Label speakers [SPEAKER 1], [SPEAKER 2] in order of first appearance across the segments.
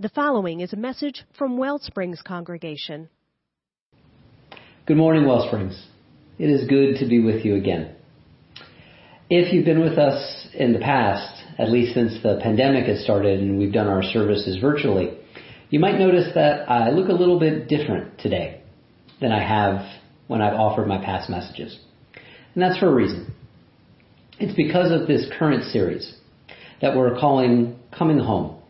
[SPEAKER 1] The following is a message from Wellsprings Congregation.
[SPEAKER 2] Good morning, Wellsprings. It is good to be with you again. If you've been with us in the past, at least since the pandemic has started and we've done our services virtually, you might notice that I look a little bit different today than I have when I've offered my past messages. And that's for a reason. It's because of this current series that we're calling Coming Home.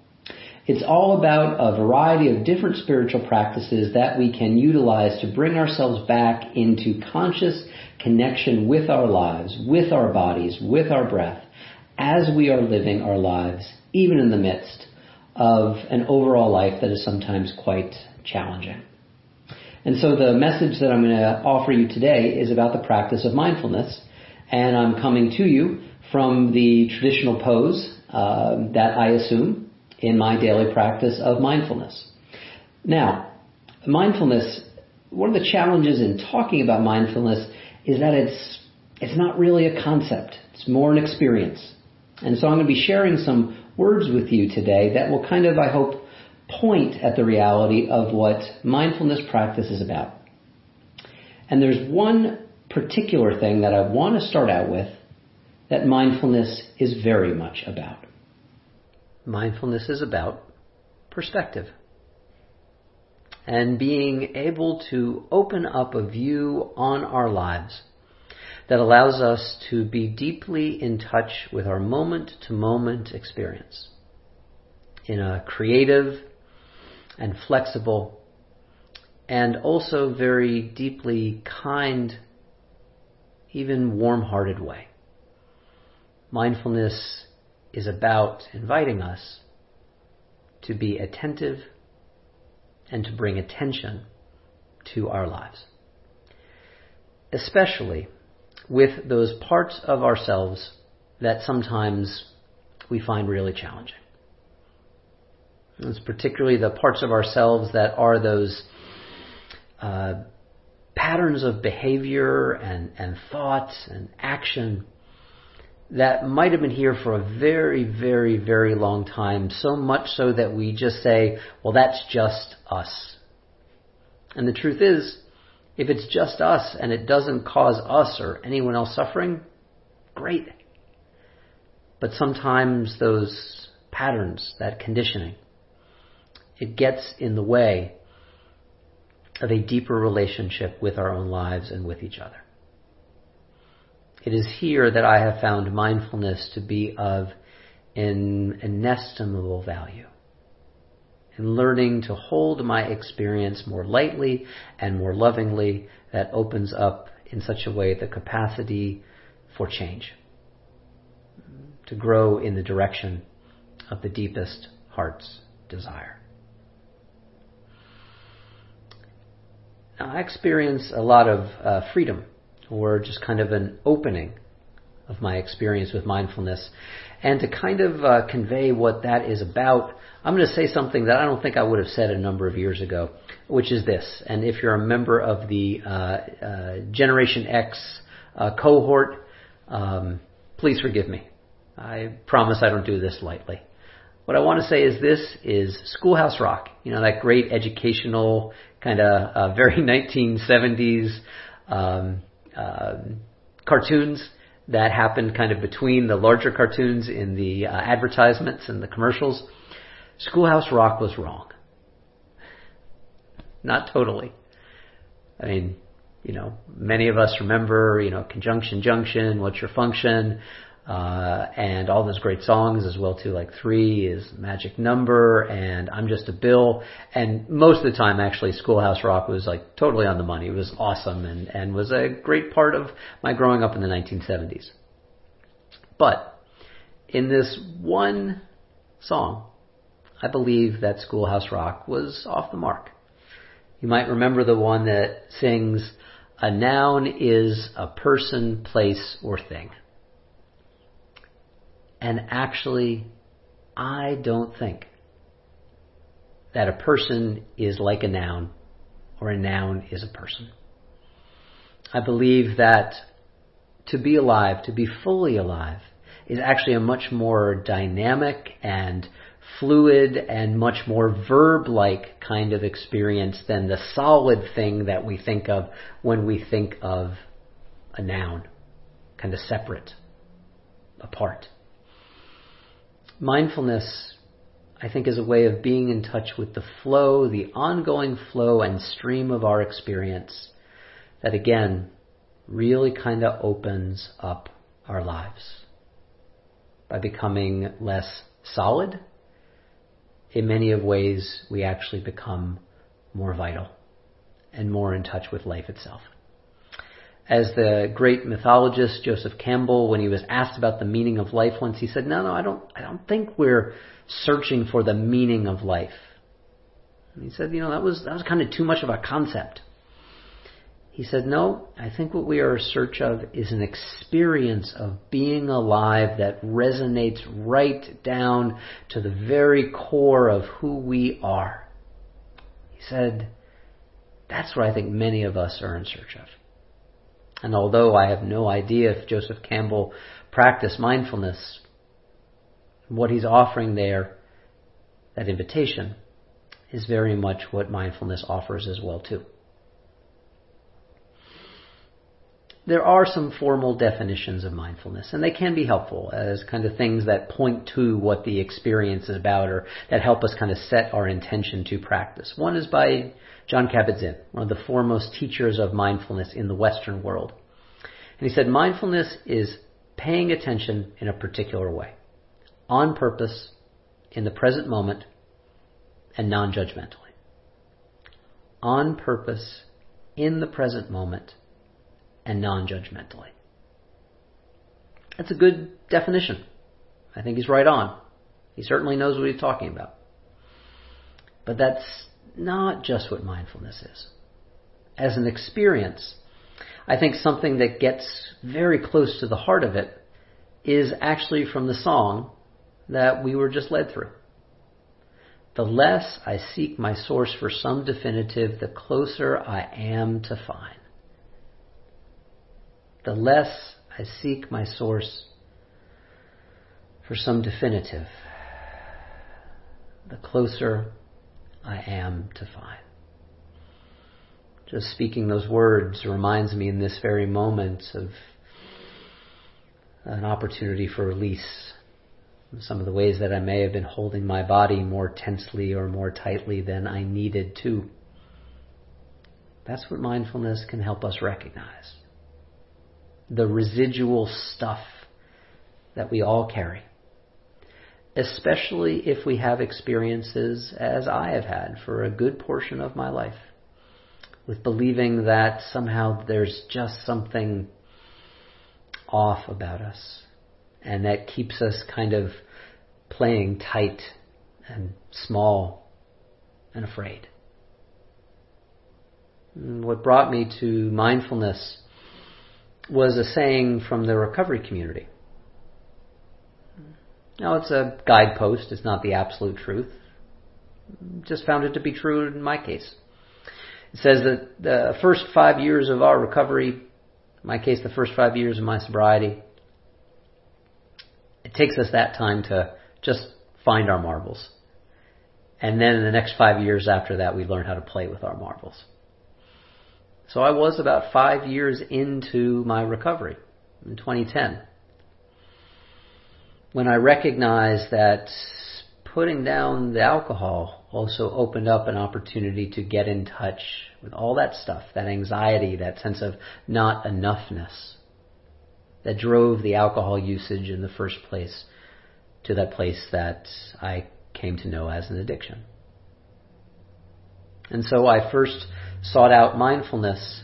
[SPEAKER 2] It's all about a variety of different spiritual practices that we can utilize to bring ourselves back into conscious connection with our lives, with our bodies, with our breath, as we are living our lives, even in the midst of an overall life that is sometimes quite challenging. And so the message that I'm going to offer you today is about the practice of mindfulness, and I'm coming to you from the traditional pose uh, that I assume in my daily practice of mindfulness. Now, mindfulness, one of the challenges in talking about mindfulness is that it's, it's not really a concept. It's more an experience. And so I'm going to be sharing some words with you today that will kind of, I hope, point at the reality of what mindfulness practice is about. And there's one particular thing that I want to start out with that mindfulness is very much about. Mindfulness is about perspective and being able to open up a view on our lives that allows us to be deeply in touch with our moment to moment experience in a creative and flexible and also very deeply kind, even warm hearted way. Mindfulness is about inviting us to be attentive and to bring attention to our lives. Especially with those parts of ourselves that sometimes we find really challenging. It's particularly the parts of ourselves that are those uh, patterns of behavior and, and thought and action that might have been here for a very, very, very long time, so much so that we just say, well, that's just us. And the truth is, if it's just us and it doesn't cause us or anyone else suffering, great. But sometimes those patterns, that conditioning, it gets in the way of a deeper relationship with our own lives and with each other. It is here that I have found mindfulness to be of an inestimable value. In learning to hold my experience more lightly and more lovingly, that opens up in such a way the capacity for change. To grow in the direction of the deepest heart's desire. Now, I experience a lot of uh, freedom or just kind of an opening of my experience with mindfulness. And to kind of uh, convey what that is about, I'm going to say something that I don't think I would have said a number of years ago, which is this. And if you're a member of the uh, uh, Generation X uh, cohort, um, please forgive me. I promise I don't do this lightly. What I want to say is this is Schoolhouse Rock. You know, that great educational kind of uh, very 1970s um, uh, cartoons that happened kind of between the larger cartoons in the uh, advertisements and the commercials. Schoolhouse Rock was wrong. Not totally. I mean, you know, many of us remember, you know, Conjunction Junction, What's Your Function, uh, and all those great songs as well too. Like three is magic number, and I'm just a bill. And most of the time, actually, Schoolhouse Rock was like totally on the money. It was awesome and and was a great part of my growing up in the 1970s. But in this one song, I believe that Schoolhouse Rock was off the mark. You might remember the one that sings, "A noun is a person, place, or thing." And actually, I don't think that a person is like a noun or a noun is a person. I believe that to be alive, to be fully alive, is actually a much more dynamic and fluid and much more verb-like kind of experience than the solid thing that we think of when we think of a noun, kind of separate, apart. Mindfulness, I think, is a way of being in touch with the flow, the ongoing flow and stream of our experience that again really kind of opens up our lives by becoming less solid. In many of ways, we actually become more vital and more in touch with life itself. As the great mythologist Joseph Campbell, when he was asked about the meaning of life once, he said, no, no, I don't, I don't think we're searching for the meaning of life. And he said, you know, that was, that was kind of too much of a concept. He said, No, I think what we are in search of is an experience of being alive that resonates right down to the very core of who we are. He said, That's what I think many of us are in search of. And although I have no idea if Joseph Campbell practiced mindfulness, what he's offering there, that invitation, is very much what mindfulness offers as well too. There are some formal definitions of mindfulness, and they can be helpful as kind of things that point to what the experience is about or that help us kind of set our intention to practice. One is by Jon Kabat-Zinn, one of the foremost teachers of mindfulness in the Western world. And he said mindfulness is paying attention in a particular way, on purpose, in the present moment, and non-judgmentally. On purpose, in the present moment, and non-judgmentally. That's a good definition. I think he's right on. He certainly knows what he's talking about. But that's not just what mindfulness is. As an experience, I think something that gets very close to the heart of it is actually from the song that we were just led through. The less I seek my source for some definitive, the closer I am to find the less I seek my source for some definitive, the closer I am to find. Just speaking those words reminds me in this very moment of an opportunity for release. Some of the ways that I may have been holding my body more tensely or more tightly than I needed to. That's what mindfulness can help us recognize the residual stuff that we all carry. Especially if we have experiences as I have had for a good portion of my life with believing that somehow there's just something off about us and that keeps us kind of playing tight and small and afraid. What brought me to mindfulness was a saying from the recovery community. Now, it's a guidepost, it's not the absolute truth. Just found it to be true in my case. It says that the first five years of our recovery, in my case, the first five years of my sobriety, it takes us that time to just find our marbles. And then in the next five years after that, we learn how to play with our marbles. So I was about five years into my recovery in 2010 when I recognized that putting down the alcohol also opened up an opportunity to get in touch with all that stuff, that anxiety, that sense of not enoughness that drove the alcohol usage in the first place to that place that I came to know as an addiction. And so I first sought out mindfulness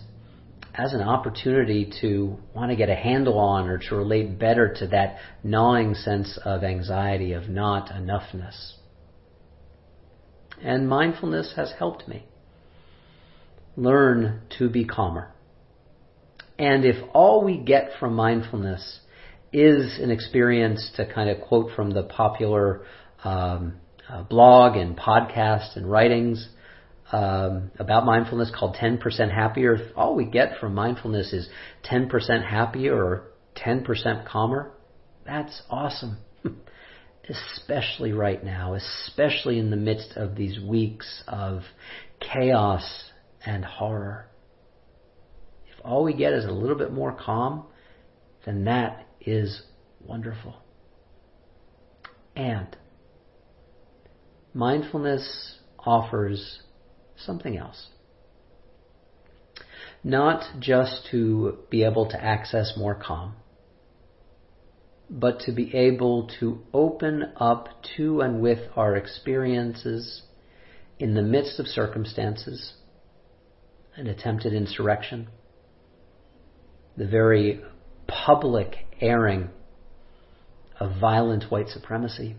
[SPEAKER 2] as an opportunity to want to get a handle on or to relate better to that gnawing sense of anxiety, of not enoughness. And mindfulness has helped me learn to be calmer. And if all we get from mindfulness is an experience to kind of quote from the popular um, uh, blog and podcast and writings, um, about mindfulness called 10% happier. All we get from mindfulness is 10% happier or 10% calmer, that's awesome. especially right now, especially in the midst of these weeks of chaos and horror. If all we get is a little bit more calm, then that is wonderful. And mindfulness offers something else. Not just to be able to access more calm, but to be able to open up to and with our experiences in the midst of circumstances, an attempted insurrection, the very public airing of violent white supremacy,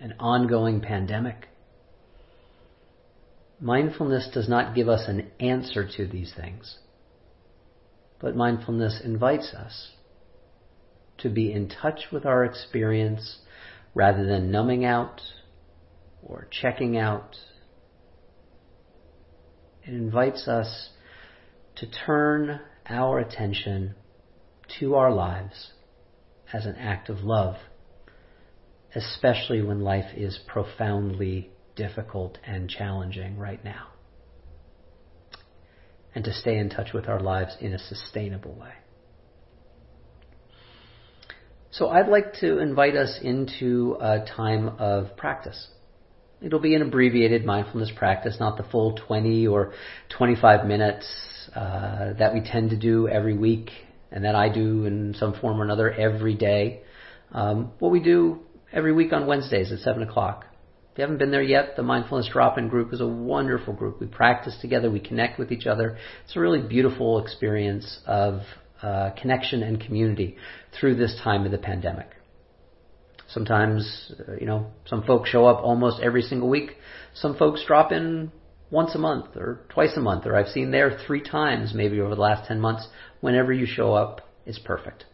[SPEAKER 2] an ongoing pandemic. Mindfulness does not give us an answer to these things, but mindfulness invites us to be in touch with our experience rather than numbing out or checking out. It invites us to turn our attention to our lives as an act of love, especially when life is profoundly difficult and challenging right now. And to stay in touch with our lives in a sustainable way. So I'd like to invite us into a time of practice. It'll be an abbreviated mindfulness practice, not the full 20 or 25 minutes uh, that we tend to do every week and that I do in some form or another every day. Um, what we do every week on Wednesdays at 7 o'clock. If you haven't been there yet, the Mindfulness Drop-In group is a wonderful group. We practice together, we connect with each other. It's a really beautiful experience of uh, connection and community through this time of the pandemic. Sometimes, uh, you know, some folks show up almost every single week. Some folks drop in once a month or twice a month, or I've seen there three times maybe over the last 10 months. Whenever you show up is perfect.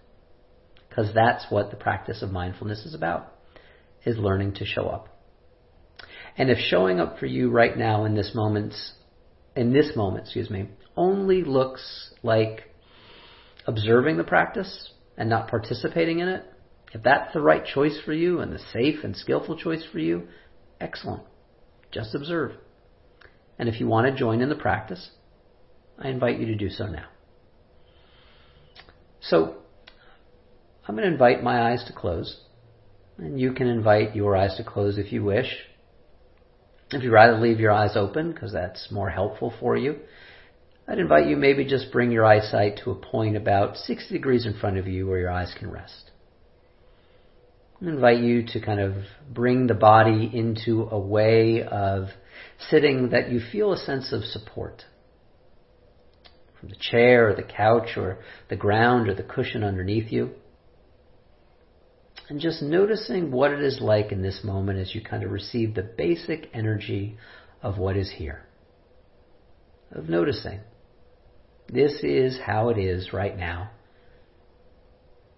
[SPEAKER 2] Because that's what the practice of mindfulness is about, is learning to show up. And if showing up for you right now in this moment, in this moment, excuse me, only looks like observing the practice and not participating in it, if that's the right choice for you and the safe and skillful choice for you, excellent. Just observe. And if you want to join in the practice, I invite you to do so now. So, I'm going to invite my eyes to close, and you can invite your eyes to close if you wish. If you'd rather leave your eyes open, because that's more helpful for you, I'd invite you maybe just bring your eyesight to a point about 60 degrees in front of you where your eyes can rest. I invite you to kind of bring the body into a way of sitting that you feel a sense of support. From the chair or the couch or the ground or the cushion underneath you. And just noticing what it is like in this moment as you kind of receive the basic energy of what is here. Of noticing this is how it is right now.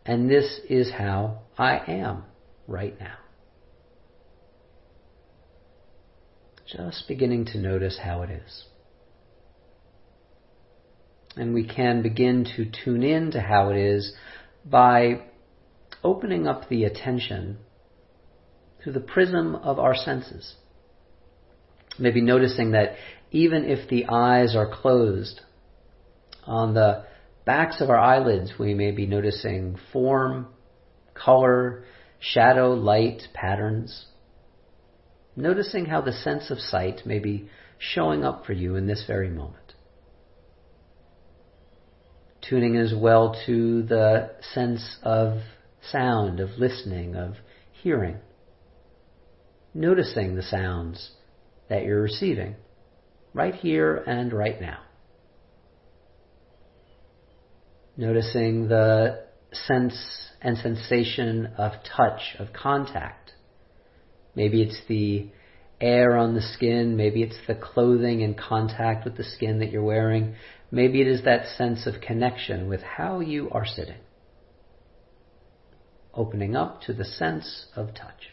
[SPEAKER 2] And this is how I am right now. Just beginning to notice how it is. And we can begin to tune in to how it is by opening up the attention through the prism of our senses. Maybe noticing that even if the eyes are closed, on the backs of our eyelids, we may be noticing form, color, shadow, light, patterns. Noticing how the sense of sight may be showing up for you in this very moment. Tuning as well to the sense of sound, of listening, of hearing. Noticing the sounds that you're receiving right here and right now. Noticing the sense and sensation of touch, of contact. Maybe it's the air on the skin, maybe it's the clothing in contact with the skin that you're wearing, maybe it is that sense of connection with how you are sitting. Opening up to the sense of touch.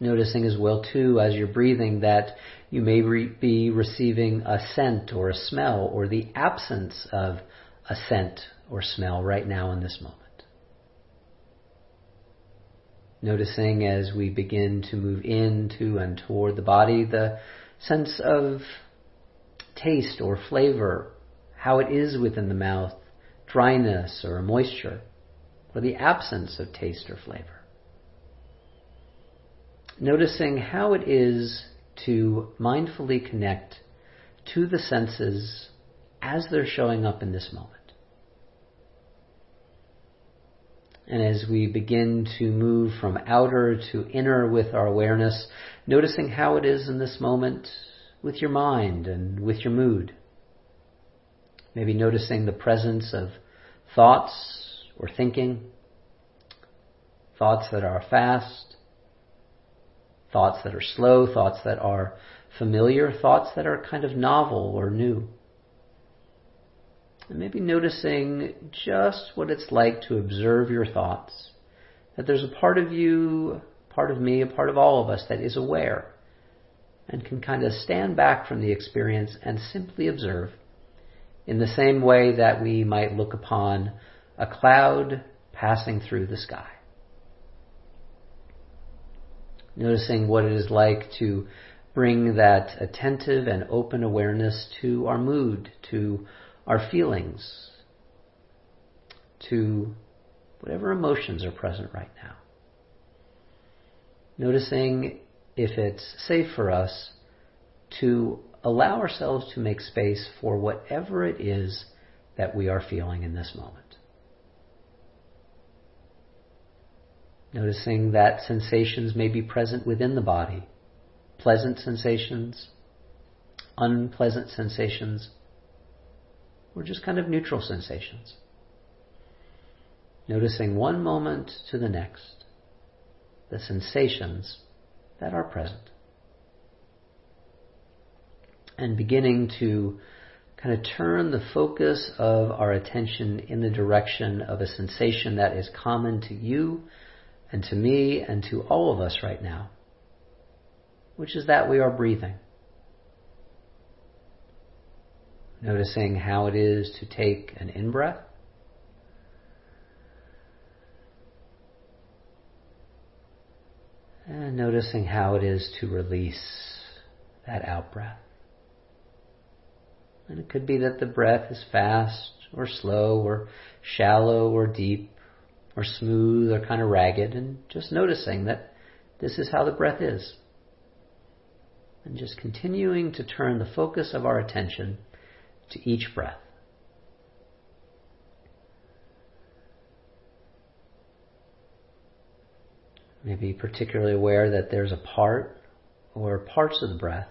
[SPEAKER 2] Noticing as well too as you're breathing that you may re- be receiving a scent or a smell or the absence of a scent or smell right now in this moment. Noticing as we begin to move into and toward the body the sense of taste or flavor, how it is within the mouth, dryness or moisture, or the absence of taste or flavor. Noticing how it is to mindfully connect to the senses as they're showing up in this moment. And as we begin to move from outer to inner with our awareness, noticing how it is in this moment with your mind and with your mood. Maybe noticing the presence of thoughts or thinking, thoughts that are fast, thoughts that are slow, thoughts that are familiar, thoughts that are kind of novel or new. And maybe noticing just what it's like to observe your thoughts. That there's a part of you, part of me, a part of all of us that is aware and can kind of stand back from the experience and simply observe in the same way that we might look upon a cloud passing through the sky. Noticing what it is like to bring that attentive and open awareness to our mood, to our feelings, to whatever emotions are present right now. Noticing if it's safe for us to allow ourselves to make space for whatever it is that we are feeling in this moment. Noticing that sensations may be present within the body pleasant sensations, unpleasant sensations, or just kind of neutral sensations. Noticing one moment to the next the sensations that are present. And beginning to kind of turn the focus of our attention in the direction of a sensation that is common to you and to me and to all of us right now, which is that we are breathing. Noticing how it is to take an in breath. And noticing how it is to release that out breath. And it could be that the breath is fast or slow or shallow or deep or smooth or kind of ragged and just noticing that this is how the breath is. And just continuing to turn the focus of our attention to each breath. Maybe particularly aware that there's a part or parts of the breath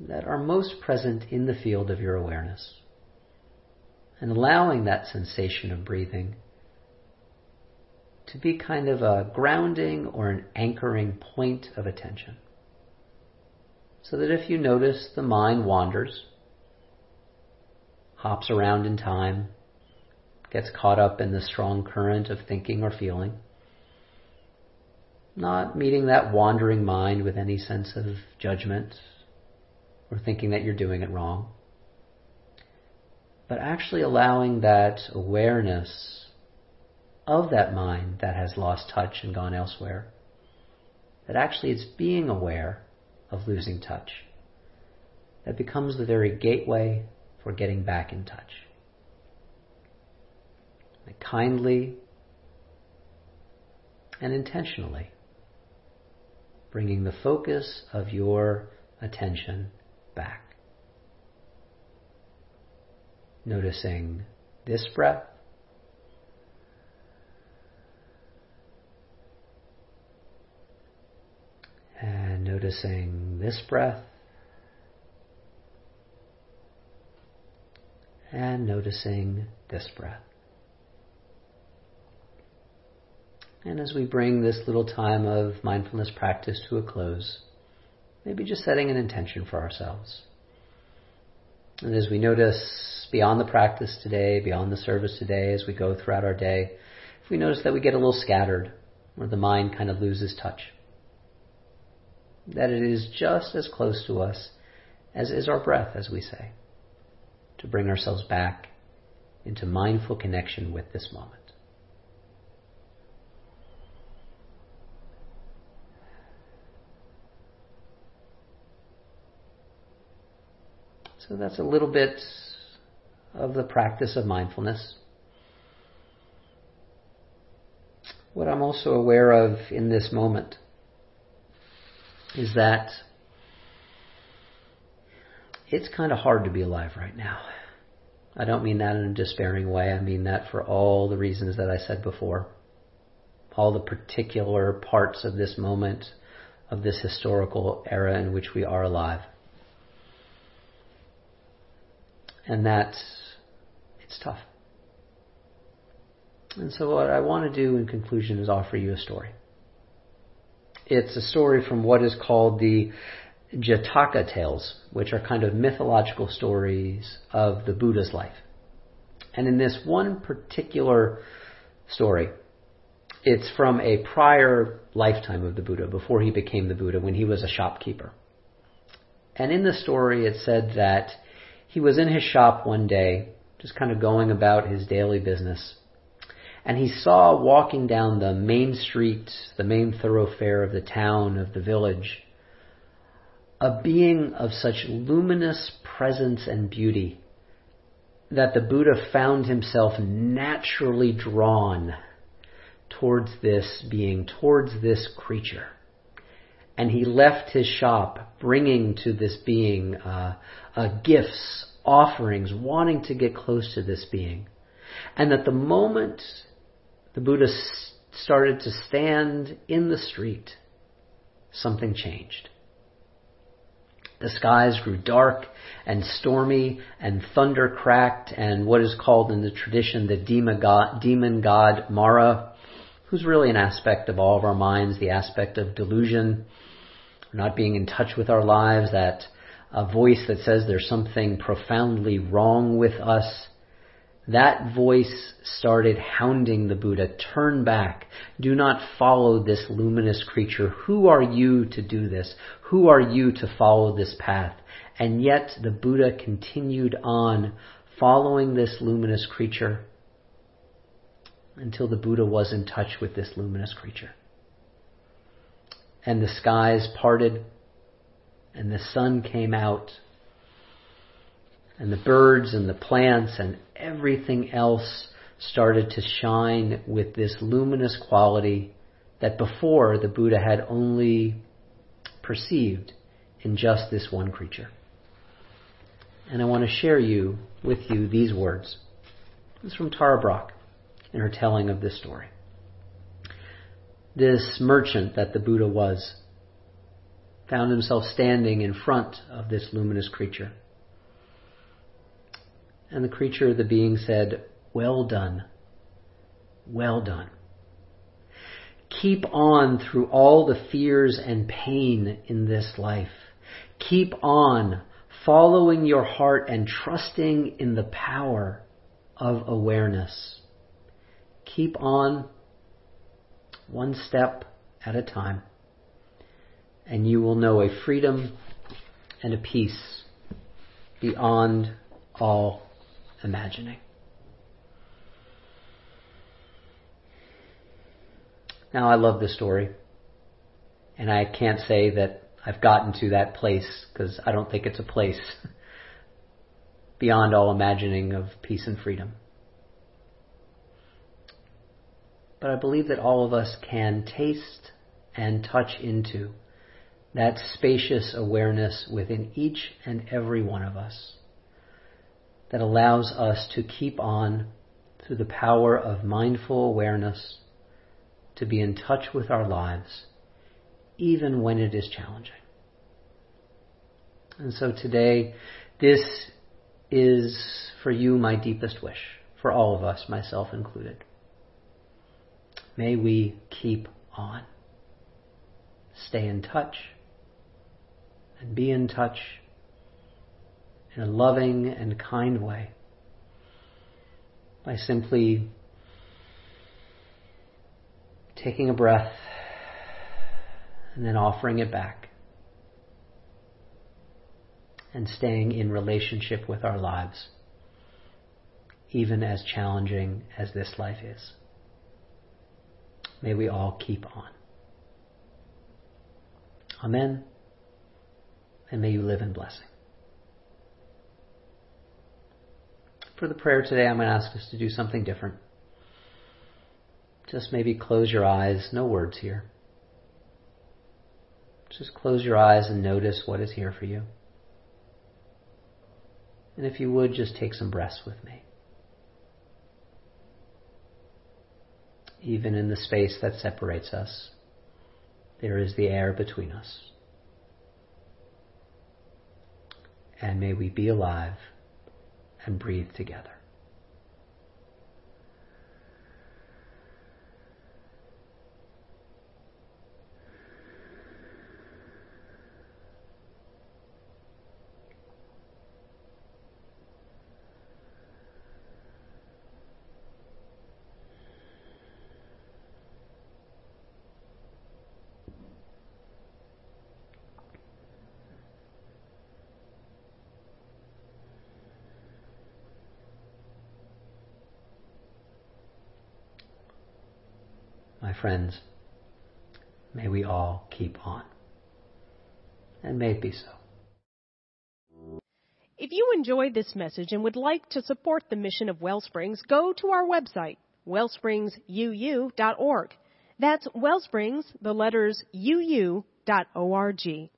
[SPEAKER 2] that are most present in the field of your awareness. And allowing that sensation of breathing to be kind of a grounding or an anchoring point of attention. So that if you notice the mind wanders, hops around in time, gets caught up in the strong current of thinking or feeling. Not meeting that wandering mind with any sense of judgment or thinking that you're doing it wrong, but actually allowing that awareness of that mind that has lost touch and gone elsewhere, that actually it's being aware of losing touch that becomes the very gateway for getting back in touch. kindly and intentionally bringing the focus of your attention back. Noticing this breath. And noticing this breath. and noticing this breath. And as we bring this little time of mindfulness practice to a close, maybe just setting an intention for ourselves. And as we notice beyond the practice today, beyond the service today, as we go throughout our day, if we notice that we get a little scattered, or the mind kind of loses touch, that it is just as close to us as is our breath, as we say to bring ourselves back into mindful connection with this moment. So that's a little bit of the practice of mindfulness. What I'm also aware of in this moment is that it's kind of hard to be alive right now. I don't mean that in a despairing way. I mean that for all the reasons that I said before. All the particular parts of this moment, of this historical era in which we are alive. And that it's tough. And so what I want to do in conclusion is offer you a story. It's a story from what is called the Jataka tales, which are kind of mythological stories of the Buddha's life. And in this one particular story, it's from a prior lifetime of the Buddha, before he became the Buddha, when he was a shopkeeper. And in the story, it said that he was in his shop one day, just kind of going about his daily business, and he saw walking down the main street, the main thoroughfare of the town, of the village, a being of such luminous presence and beauty that the Buddha found himself naturally drawn towards this being, towards this creature. And he left his shop bringing to this being uh, uh, gifts, offerings, wanting to get close to this being. And that the moment the Buddha started to stand in the street, something changed. The skies grew dark and stormy, and thunder cracked, and what is called in the tradition the demon god Mara, who's really an aspect of all of our minds, the aspect of delusion, not being in touch with our lives, that a voice that says there's something profoundly wrong with us, that voice started hounding the Buddha. Turn back. Do not follow this luminous creature. Who are you to do this? Who are you to follow this path? And yet the Buddha continued on following this luminous creature until the Buddha was in touch with this luminous creature. And the skies parted and the sun came out and the birds and the plants and everything else started to shine with this luminous quality that before the Buddha had only perceived in just this one creature. And I want to share you with you these words. This is from Tara Brach in her telling of this story. This merchant that the Buddha was found himself standing in front of this luminous creature. And the creature, the being said, Well done. Well done. Keep on through all the fears and pain in this life. Keep on following your heart and trusting in the power of awareness. Keep on one step at a time, and you will know a freedom and a peace beyond all imagining. Now, I love this story, and I can't say that I've gotten to that place because I don't think it's a place beyond all imagining of peace and freedom. But I believe that all of us can taste and touch into that spacious awareness within each and every one of us that allows us to keep on through the power of mindful awareness to be in touch with our lives, even when it is challenging. And so today, this is for you my deepest wish, for all of us, myself included. May we keep on. Stay in touch and be in touch in a loving and kind way by simply taking a breath and then offering it back and staying in relationship with our lives, even as challenging as this life is. May we all keep on. Amen. And may you live in blessing. for the prayer today, I'm going to ask us to do something different. Just maybe close your eyes, no words here. Just close your eyes and notice what is here for you. And if you would, just take some breaths with me. Even in the space that separates us, there is the air between us. And may we be alive and breathe together. My friends, may we all keep on. And may it be so.
[SPEAKER 1] If you enjoyed this message and would like to support the mission of Wellsprings, go to our website, wellspringsuu.org. That's Wellsprings, the letters uu.org.